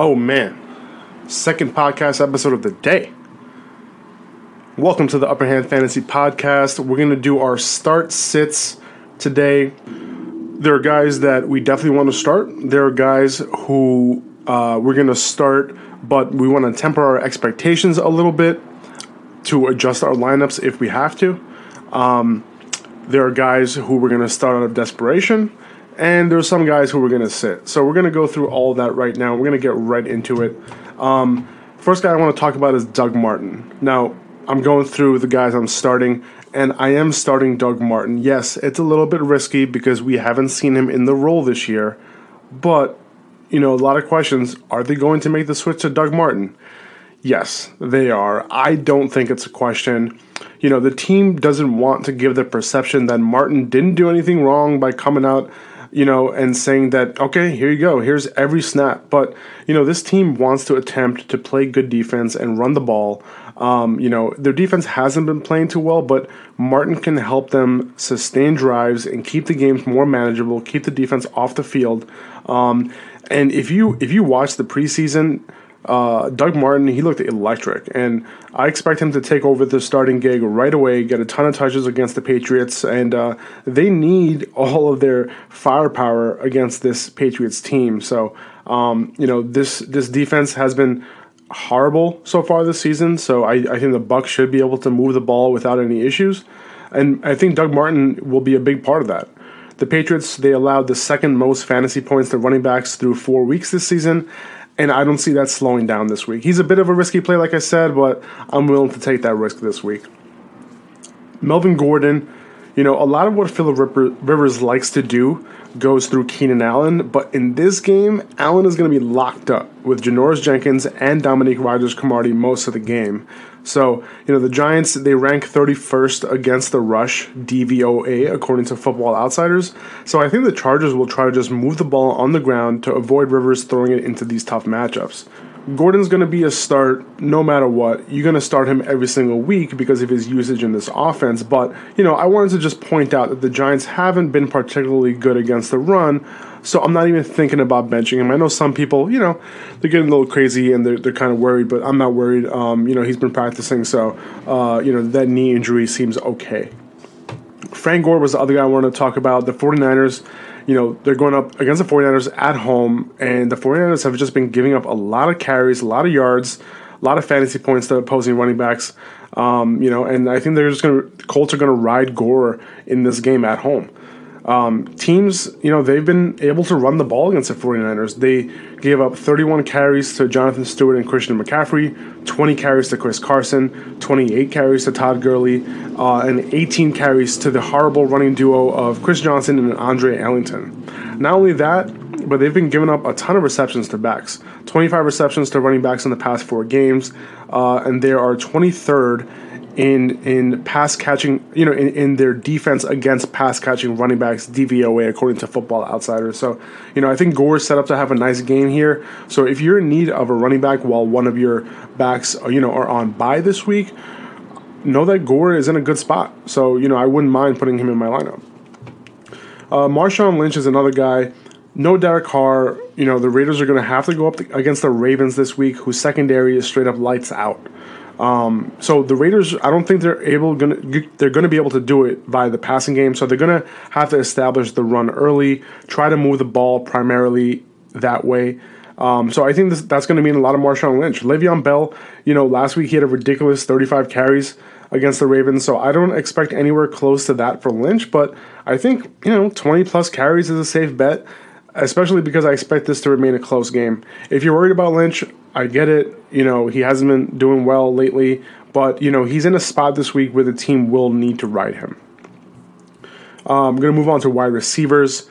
Oh man, second podcast episode of the day. Welcome to the Upper Hand Fantasy Podcast. We're going to do our start sits today. There are guys that we definitely want to start. There are guys who uh, we're going to start, but we want to temper our expectations a little bit to adjust our lineups if we have to. Um, there are guys who we're going to start out of desperation, and there's some guys who we're going to sit. So we're going to go through all that right now. We're going to get right into it. Um, first guy I want to talk about is Doug Martin. Now, I'm going through the guys I'm starting, and I am starting Doug Martin. Yes, it's a little bit risky because we haven't seen him in the role this year, but you know, a lot of questions. Are they going to make the switch to Doug Martin? Yes, they are. I don't think it's a question. You know, the team doesn't want to give the perception that Martin didn't do anything wrong by coming out you know, and saying that, okay, here you go, here's every snap. But, you know, this team wants to attempt to play good defense and run the ball. Um, you know, their defense hasn't been playing too well, but Martin can help them sustain drives and keep the games more manageable, keep the defense off the field. Um, and if you if you watch the preseason, uh, Doug Martin, he looked electric, and I expect him to take over the starting gig right away, get a ton of touches against the Patriots, and uh, they need all of their firepower against this Patriots team. So, um, you know, this this defense has been horrible so far this season. So I, I think the Bucs should be able to move the ball without any issues, and I think Doug Martin will be a big part of that. The Patriots they allowed the second most fantasy points to running backs through four weeks this season and I don't see that slowing down this week. He's a bit of a risky play, like I said, but I'm willing to take that risk this week. Melvin Gordon, you know, a lot of what Philip Rivers likes to do goes through Keenan Allen, but in this game, Allen is going to be locked up with Janoris Jenkins and Dominique Rodgers-Cromartie most of the game. So, you know, the Giants, they rank 31st against the rush DVOA, according to Football Outsiders. So I think the Chargers will try to just move the ball on the ground to avoid Rivers throwing it into these tough matchups. Gordon's going to be a start no matter what. You're going to start him every single week because of his usage in this offense. But, you know, I wanted to just point out that the Giants haven't been particularly good against the run. So I'm not even thinking about benching him. I know some people, you know, they're getting a little crazy and they're, they're kind of worried, but I'm not worried. Um, you know, he's been practicing, so, uh, you know, that knee injury seems okay. Frank Gore was the other guy I wanted to talk about. The 49ers you know, they're going up against the 49ers at home, and the 49ers have just been giving up a lot of carries, a lot of yards, a lot of fantasy points to opposing running backs. Um, you know, and I think they're just going to, Colts are going to ride Gore in this game at home. Um, teams, you know, they've been able to run the ball against the 49ers. They gave up 31 carries to Jonathan Stewart and Christian McCaffrey, 20 carries to Chris Carson, 28 carries to Todd Gurley, uh, and 18 carries to the horrible running duo of Chris Johnson and Andre Ellington. Not only that, but they've been giving up a ton of receptions to backs 25 receptions to running backs in the past four games, uh, and they are 23rd in in pass catching, you know, in, in their defense against pass catching running backs DVOA according to Football Outsiders. So, you know, I think Gore is set up to have a nice game here. So if you're in need of a running back while one of your backs, you know, are on bye this week, know that Gore is in a good spot. So, you know, I wouldn't mind putting him in my lineup. Uh, Marshawn Lynch is another guy. No Derek Carr. You know, the Raiders are going to have to go up against the Ravens this week, whose secondary is straight up lights out. Um, so the Raiders, I don't think they're able gonna they're going to be able to do it by the passing game. So they're going to have to establish the run early, try to move the ball primarily that way. Um, so I think this, that's going to mean a lot of Marshawn Lynch. Le'Veon Bell, you know, last week he had a ridiculous 35 carries against the Ravens, so I don't expect anywhere close to that for Lynch. But I think you know, 20 plus carries is a safe bet especially because I expect this to remain a close game. If you're worried about Lynch, I get it. You know, he hasn't been doing well lately, but, you know, he's in a spot this week where the team will need to ride him. Um, I'm going to move on to wide receivers.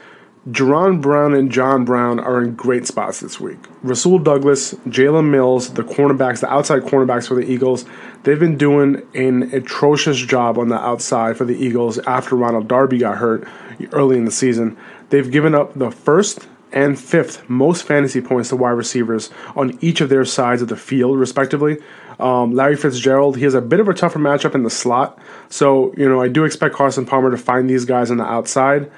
Jaron Brown and John Brown are in great spots this week. Rasul Douglas, Jalen Mills, the cornerbacks, the outside cornerbacks for the Eagles, they've been doing an atrocious job on the outside for the Eagles after Ronald Darby got hurt early in the season. They've given up the first and fifth most fantasy points to wide receivers on each of their sides of the field, respectively. Um, Larry Fitzgerald, he has a bit of a tougher matchup in the slot. So, you know, I do expect Carson Palmer to find these guys on the outside.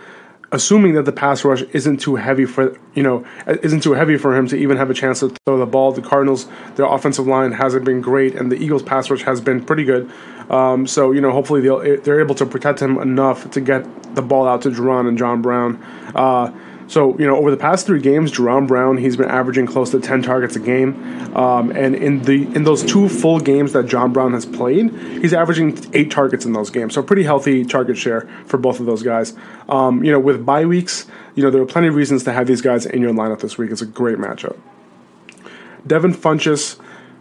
assuming that the pass rush isn't too heavy for you know isn't too heavy for him to even have a chance to throw the ball. The Cardinals, their offensive line hasn't been great, and the Eagles' pass rush has been pretty good. Um, so you know, hopefully they'll they're able to protect him enough to get the ball out to Jaron and John Brown. Uh, so you know, over the past three games, Jaron Brown he's been averaging close to ten targets a game, um, and in the in those two full games that John Brown has played, he's averaging eight targets in those games. So pretty healthy target share for both of those guys. Um, you know, with bye weeks, you know there are plenty of reasons to have these guys in your lineup this week. It's a great matchup. Devin Funchess.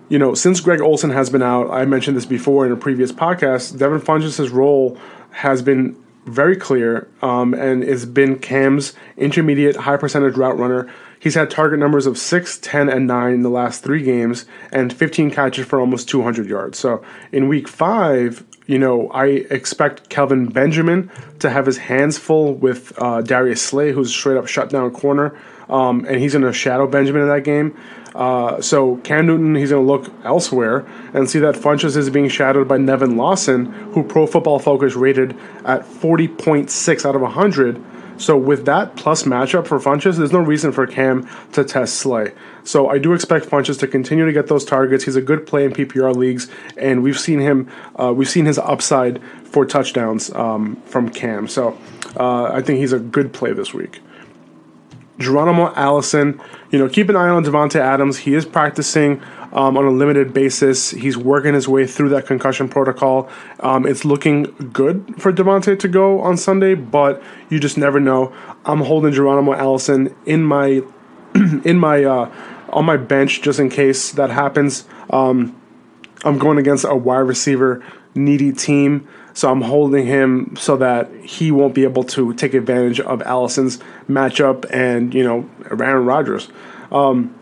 You know, since Greg Olsen has been out, I mentioned this before in a previous podcast. Devin Funchess' role has been very clear um, and has been Cam's intermediate high percentage route runner. He's had target numbers of 6, 10, and 9 in the last three games and 15 catches for almost 200 yards. So in week five, you know, I expect Kelvin Benjamin to have his hands full with uh, Darius Slay, who's straight up shutdown corner, um, and he's going to shadow Benjamin in that game. Uh, so Cam Newton, he's going to look elsewhere and see that Funchess is being shadowed by Nevin Lawson, who Pro Football Focus rated at 40.6 out of 100. So with that plus matchup for Funchess, there's no reason for Cam to test Slay. So I do expect Funchess to continue to get those targets. He's a good play in PPR leagues, and we've seen him. Uh, we've seen his upside for touchdowns um, from Cam. So uh, I think he's a good play this week. Geronimo Allison, you know, keep an eye on Davante Adams. He is practicing um, on a limited basis. He's working his way through that concussion protocol. Um, it's looking good for Davante to go on Sunday, but you just never know. I'm holding Geronimo Allison in my in my uh, on my bench just in case that happens. Um, I'm going against a wide receiver needy team. So I'm holding him so that he won't be able to take advantage of Allison's matchup and you know Aaron Rodgers. Um,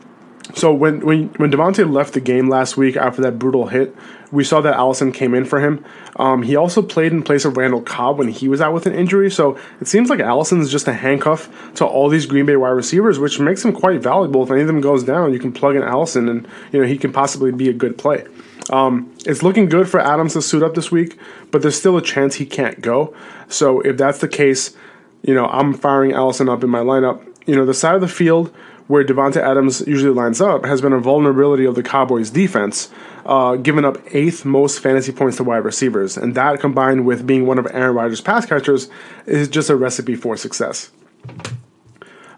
so when when when Davante left the game last week after that brutal hit, we saw that Allison came in for him. Um, he also played in place of Randall Cobb when he was out with an injury. So it seems like Allison's just a handcuff to all these Green Bay wide receivers, which makes him quite valuable. If any of them goes down, you can plug in Allison, and you know he can possibly be a good play. Um, it's looking good for Adams to suit up this week, but there's still a chance he can't go. So if that's the case, you know, I'm firing Allison up in my lineup. You know, the side of the field where Davante Adams usually lines up has been a vulnerability of the Cowboys' defense, uh, giving up eighth most fantasy points to wide receivers, and that combined with being one of Aaron Rodgers' pass catchers is just a recipe for success.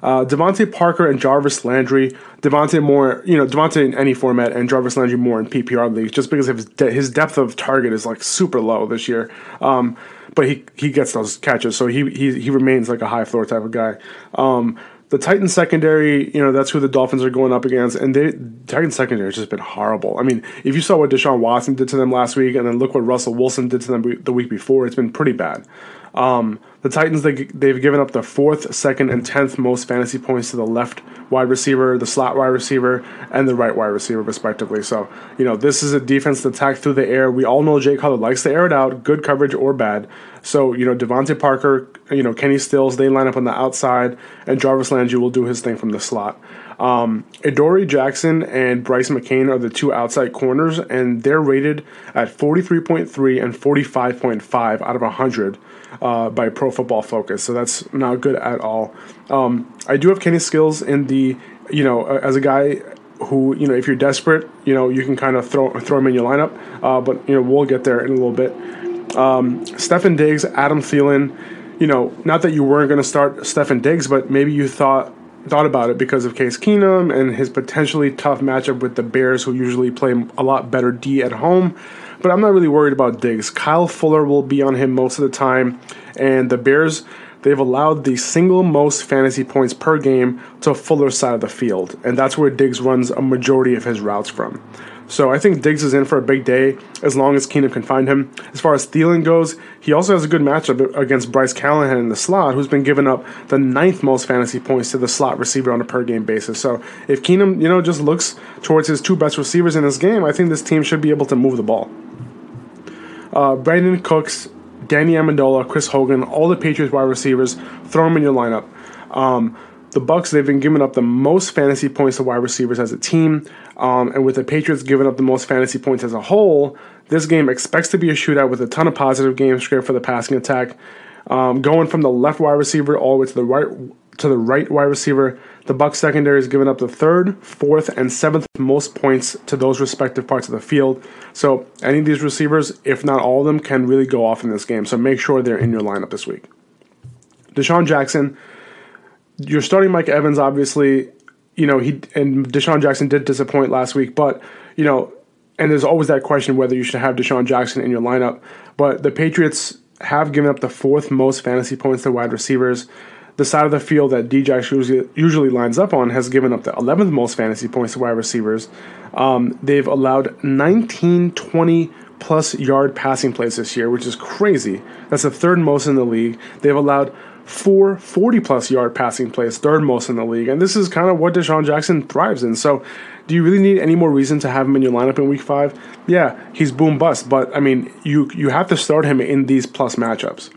Uh, DeVante Parker and Jarvis Landry. DeVante more, you know, DeVante in any format, and Jarvis Landry more in PPR leagues, just because his de- his depth of target is like super low this year. Um, but he he gets those catches, so he he he remains like a high floor type of guy. Um, the Titans secondary, you know, that's who the Dolphins are going up against, and they Titans secondary has just been horrible. I mean, if you saw what Deshaun Watson did to them last week, and then look what Russell Wilson did to them the week before, it's been pretty bad. Um, the Titans they they've given up the fourth, second, and tenth most fantasy points to the left wide receiver, the slot wide receiver, and the right wide receiver, respectively. So you know this is a defense that attack through the air. We all know Jay Cutler likes to air it out, good coverage or bad. So you know DeVante Parker, you know Kenny Stills, they line up on the outside, and Jarvis Landry will do his thing from the slot. Um, Adoree Jackson and Bryce McCain are the two outside corners, and they're rated at 43.3 and 45.5 out of 100 uh, by Pro Football Focus. So that's not good at all. Um, I do have Kenny Stills in the, you know, as a guy who, you know, if you're desperate, you know, you can kind of throw throw him in your lineup. Uh, but you know, we'll get there in a little bit. Um, Stefon Diggs, Adam Thielen. You know, not that you weren't going to start Stefon Diggs, but maybe you thought thought about it because of Case Keenum and his potentially tough matchup with the Bears, who usually play a lot better D at home but I'm not really worried about Diggs. Kyle Fuller will be on him most of the time, and the Bears they've allowed the single most fantasy points per game to Fuller's side of the field, and that's where Diggs runs a majority of his routes from. So I think Diggs is in for a big day as long as Keenum can find him. As far as Thielen goes, he also has a good matchup against Bryce Callahan in the slot, who's been giving up the ninth most fantasy points to the slot receiver on a per game basis. So if Keenum, you know, just looks towards his two best receivers in this game, I think this team should be able to move the ball. Uh, Brandin Cooks, Danny Amendola, Chris Hogan, all the Patriots wide receivers, throw them in your lineup. Um, the Bucs they've been giving up the most fantasy points to wide receivers as a team, um, and with the Patriots giving up the most fantasy points as a whole, this game expects to be a shootout with a ton of positive game script for the passing attack. Um, going from the left wide receiver all the way to the right to the right wide receiver, the Bucs secondary is giving up the third, fourth, and seventh most points to those respective parts of the field. So any of these receivers, if not all of them, can really go off in this game. So make sure they're in your lineup this week. DeSean Jackson, you're starting Mike Evans, obviously. You know, he and DeSean Jackson did disappoint last week, but you know, and there's always that question whether you should have DeSean Jackson in your lineup. But the Patriots have given up the fourth most fantasy points to wide receivers. The side of the field that Djax usually, usually lines up on has given up the 11th most fantasy points to wide receivers. Um, they've allowed 19, 20 plus yard passing plays this year, which is crazy. That's the third most in the league. They've allowed four 40 plus yard passing plays, third most in the league. And this is kind of what DeSean Jackson thrives in. So, do you really need any more reason to have him in your lineup in week five? Yeah, he's boom bust, but I mean, you you have to start him in these plus matchups.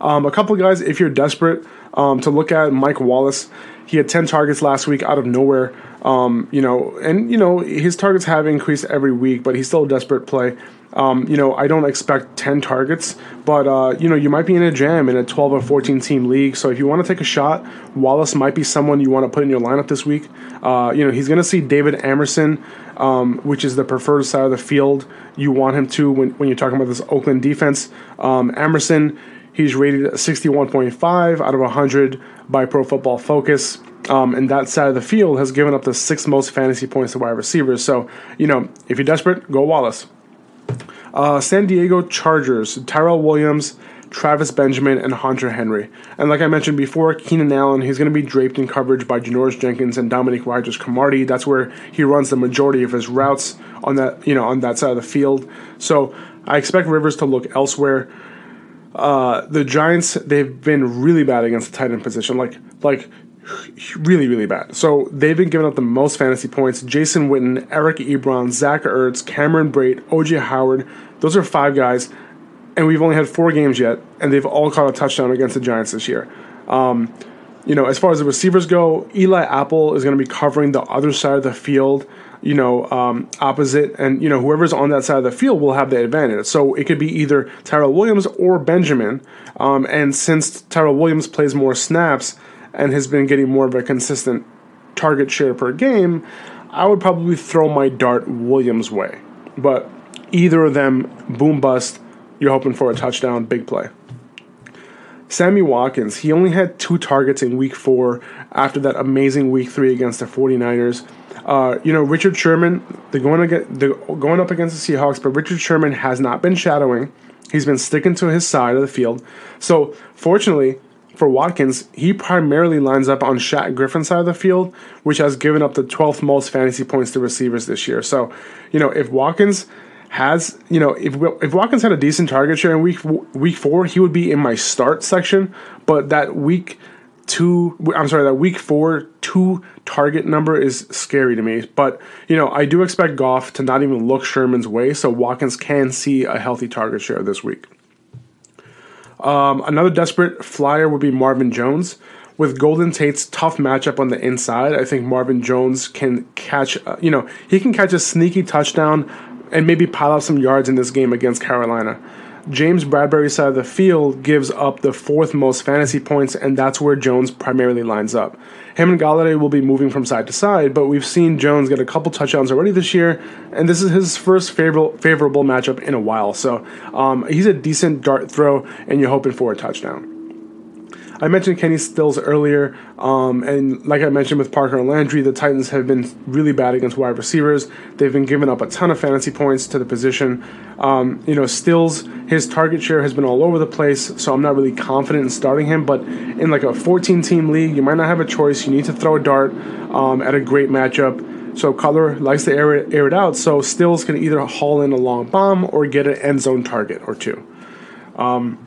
Um, a couple guys, if you're desperate um, to look at, Mike Wallace, he had 10 targets last week out of nowhere. Um, you know, and you know his targets have increased every week, but he's still a desperate play. Um, you know, I don't expect 10 targets, but, uh, you know, you might be in a jam in a 12 or 14 team league. So if you want to take a shot, Wallace might be someone you want to put in your lineup this week. Uh, you know, he's going to see David Amerson, um, which is the preferred side of the field. You want him to when, when you're talking about this Oakland defense. Um, Amerson, he's rated 61.5 out of 100 by Pro Football Focus. Um, and that side of the field has given up the sixth most fantasy points to wide receivers. So, you know, if you're desperate, go Wallace. Uh, San Diego Chargers, Tyrell Williams, Travis Benjamin, and Hunter Henry. And like I mentioned before, Keenan Allen, he's going to be draped in coverage by Janoris Jenkins and Dominique Rodgers-Cromartie. That's where he runs the majority of his routes on that, you know, on that side of the field. So I expect Rivers to look elsewhere. Uh, the Giants, they've been really bad against the tight end position. Like, like really, really bad. So they've been giving up the most fantasy points. Jason Witten, Eric Ebron, Zach Ertz, Cameron Brate, OJ Howard. Those are five guys, and we've only had four games yet, and they've all caught a touchdown against the Giants this year. Um, you know, as far as the receivers go, Eli Apple is going to be covering the other side of the field. You know, um, opposite, and you know whoever's on that side of the field will have the advantage. So it could be either Tyrell Williams or Benjamin. Um, and since Tyrell Williams plays more snaps, and has been getting more of a consistent target share per game, I would probably throw my dart Williams' way. But either of them, boom bust, you're hoping for a touchdown, big play. Sammy Watkins, he only had two targets in week four after that amazing week three against the 49ers. Uh, you know, Richard Sherman, they're going, to get, they're going up against the Seahawks, but Richard Sherman has not been shadowing. He's been sticking to his side of the field. So, fortunately, for Watkins, he primarily lines up on Shaq Griffin's side of the field, which has given up the 12th most fantasy points to receivers this year. So, you know, if Watkins has, you know, if if Watkins had a decent target share in week week four, he would be in my start section. But that week two, I'm sorry, that week four two target number is scary to me. But you know, I do expect Goff to not even look Sherman's way, so Watkins can see a healthy target share this week. Um, another desperate flyer would be Marvin Jones. With Golden Tate's tough matchup on the inside, I think Marvin Jones can catch, uh, you know, he can catch a sneaky touchdown and maybe pile up some yards in this game against Carolina. James Bradberry's side of the field gives up the fourth most fantasy points, and that's where Jones primarily lines up. Him and Golladay will be moving from side to side, but we've seen Jones get a couple touchdowns already this year, and this is his first favorable favorable matchup in a while. So um, he's a decent dart throw, and you're hoping for a touchdown. I mentioned Kenny Stills earlier, um, and like I mentioned with Parker and Landry, the Titans have been really bad against wide receivers. They've been giving up a ton of fantasy points to the position. Um, you know, Stills, his target share has been all over the place, so I'm not really confident in starting him. But in like a 14 team league, you might not have a choice. You need to throw a dart um, at a great matchup. So Cutler likes to air it, air it out, so Stills can either haul in a long bomb or get an end zone target or two. Um,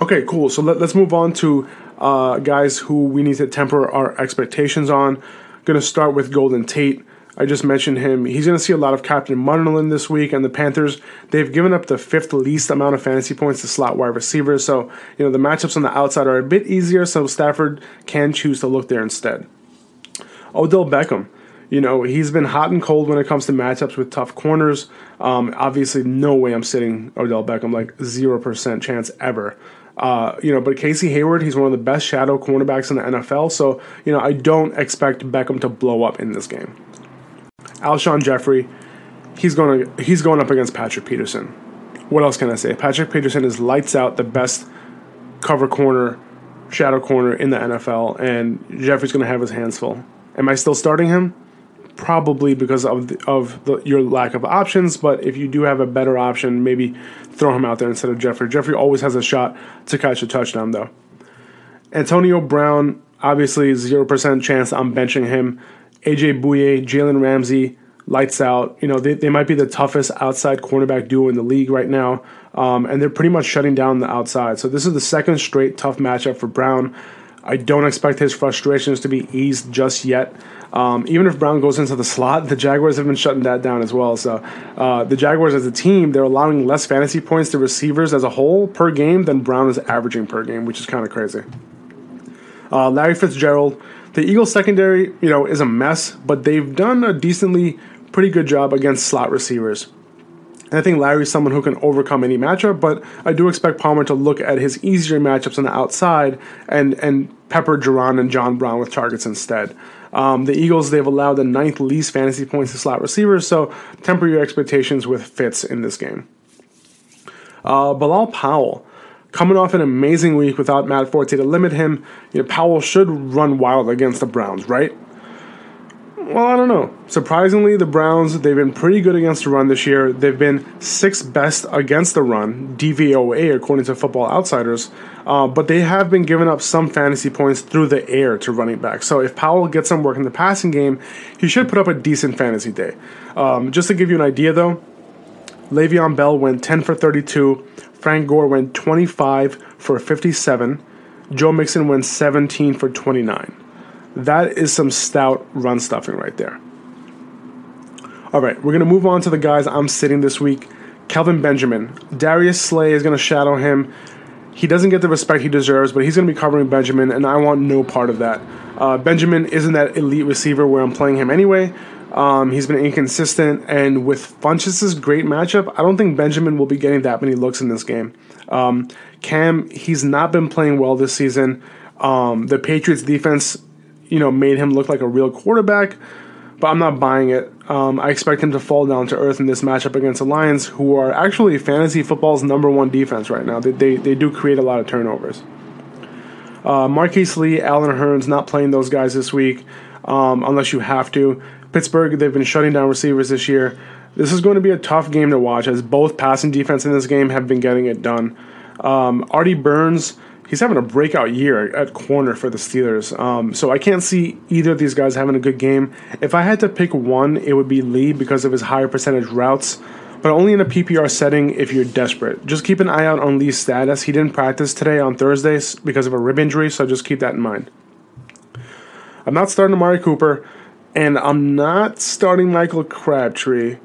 okay, cool. So let, us move on to uh, guys who we need to temper our expectations on. Going to start with Golden Tate. I just mentioned him. He's going to see a lot of Captain Munnerlyn this week, and the Panthers, they've given up the fifth least amount of fantasy points to slot wide receivers. So, you know, the matchups on the outside are a bit easier, so Stafford can choose to look there instead. Odell Beckham. You know, he's been hot and cold when it comes to matchups with tough corners. Um, obviously, no way I'm sitting Odell Beckham, like 0% chance ever. Uh, you know, but Casey Hayward, he's one of the best shadow cornerbacks in the NFL. So, you know, I don't expect Beckham to blow up in this game. Alshon Jeffery, he's going to he's going up against Patrick Peterson. What else can I say? Patrick Peterson is lights out the best cover corner, shadow corner in the NFL, and Jeffery's going to have his hands full. Am I still starting him? Probably because of the, of the, your lack of options, but if you do have a better option, maybe throw him out there instead of Jeffery. Jeffery always has a shot to catch a touchdown, though. Antonio Brown, obviously, 0% chance I'm benching him. AJ Bouye, Jalen Ramsey, lights out. You know, they, they might be the toughest outside cornerback duo in the league right now, um, and they're pretty much shutting down the outside. So this is the second straight tough matchup for Brown. I don't expect his frustrations to be eased just yet. Um, even if Brown goes into the slot, the Jaguars have been shutting that down as well. So uh, the Jaguars as a team, they're allowing less fantasy points to receivers as a whole per game than Brown is averaging per game, which is kind of crazy. Uh, Larry Fitzgerald, the Eagles secondary, you know, is a mess, but they've done a decently pretty good job against slot receivers. And I think Larry's someone who can overcome any matchup, but I do expect Palmer to look at his easier matchups on the outside and and pepper Jaron and John Brown with targets instead. Um, the Eagles, they've allowed the ninth least fantasy points to slot receivers, so temper your expectations with Fitz in this game. Uh, Bilal Powell, coming off an amazing week without Matt Forte to limit him, you know, Powell should run wild against the Browns, right? Well, I don't know. Surprisingly, the Browns, they've been pretty good against the run this year. They've been sixth best against the run, DVOA, according to Football Outsiders. Uh, but they have been giving up some fantasy points through the air to running back. So if Powell gets some work in the passing game, he should put up a decent fantasy day. Um, just to give you an idea, though, Le'Veon Bell went 10 for 32. Frank Gore went 25 for 57. Joe Mixon went 17 for 29. That is some stout run stuffing right there. All right, we're going to move on to the guys I'm sitting this week. Kelvin Benjamin. Darius Slay is going to shadow him. He doesn't get the respect he deserves, but he's going to be covering Benjamin, and I want no part of that. Uh, Benjamin isn't that elite receiver where I'm playing him anyway. Um, he's been inconsistent, and with Funchess' great matchup, I don't think Benjamin will be getting that many looks in this game. Um, Cam, he's not been playing well this season. Um, the Patriots defense you know, made him look like a real quarterback, but I'm not buying it. Um, I expect him to fall down to earth in this matchup against the Lions, who are actually fantasy football's number one defense right now. They, they, they do create a lot of turnovers. Uh, Marquise Lee, Allen Hurns, not playing those guys this week um, unless you have to. Pittsburgh, they've been shutting down receivers this year. This is going to be a tough game to watch as both passing defense in this game have been getting it done. Um, Artie Burns, he's having a breakout year at corner for the Steelers. Um, so I can't see either of these guys having a good game. If I had to pick one, it would be Lee because of his higher percentage routes, but only in a PPR setting if you're desperate. Just keep an eye out on Lee's status. He didn't practice today on Thursday because of a rib injury, so just keep that in mind. I'm not starting Amari Cooper, and I'm not starting Michael Crabtree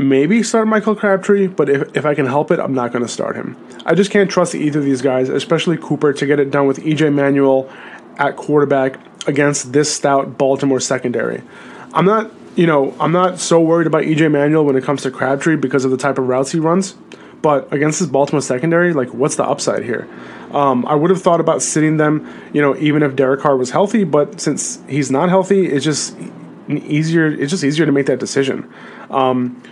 maybe start Michael Crabtree, but if, if I can help it, I'm not going to start him. I just can't trust either of these guys, especially Cooper, to get it done with EJ Manuel at quarterback against this stout Baltimore secondary. I'm not, you know, I'm not so worried about EJ Manuel when it comes to Crabtree because of the type of routes he runs. But against this Baltimore secondary, like, what's the upside here? Um, I would have thought about sitting them, you know, even if Derek Carr was healthy. But since he's not healthy, it's just easier. It's just easier to make that decision. Um,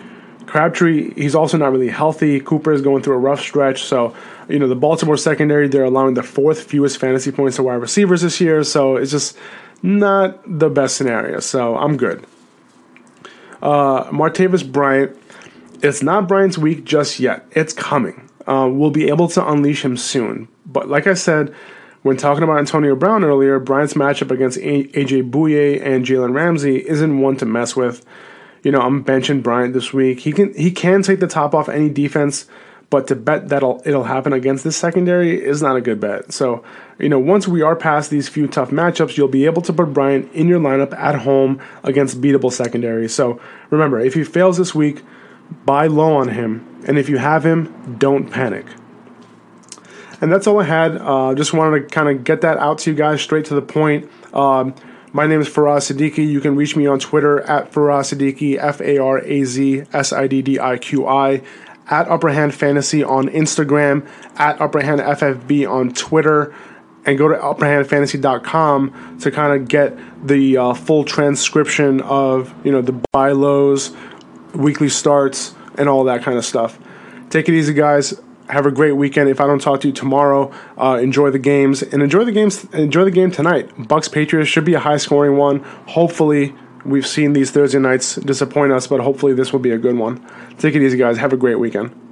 Crabtree, he's also not really healthy. Cooper is going through a rough stretch. So, you know, the Baltimore secondary, they're allowing the fourth fewest fantasy points to wide receivers this year. So it's just not the best scenario. So I'm good. Uh, Martavis Bryant, it's not Bryant's week just yet. It's coming. Uh, we'll be able to unleash him soon. But like I said, when talking about Antonio Brown earlier, Bryant's matchup against AJ Bouye and Jalen Ramsey isn't one to mess with you know, I'm benching Bryant this week. He can he can take the top off any defense, but to bet that'll it'll happen against this secondary is not a good bet. So, you know, once we are past these few tough matchups, you'll be able to put Bryant in your lineup at home against beatable secondary. So remember, if he fails this week, buy low on him, and if you have him, don't panic. And that's all I had. Uh, just wanted to kind of get that out to you guys straight to the point. Um, my name is Faraz Siddiqui. You can reach me on Twitter at Faraz Siddiqui, F A R A Z S I D D I Q I, at Upper Hand Fantasy on Instagram, at Upper Hand FFB on Twitter, and go to upperhandfantasy.com to kind of get the uh, full transcription of you know the buy lows, weekly starts, and all that kind of stuff. Take it easy, guys. Have a great weekend. If I don't talk to you tomorrow, uh, enjoy the games and enjoy the games. Enjoy the game tonight. Bucs Patriots should be a high scoring one. Hopefully, we've seen these Thursday nights disappoint us, but hopefully this will be a good one. Take it easy, guys. Have a great weekend.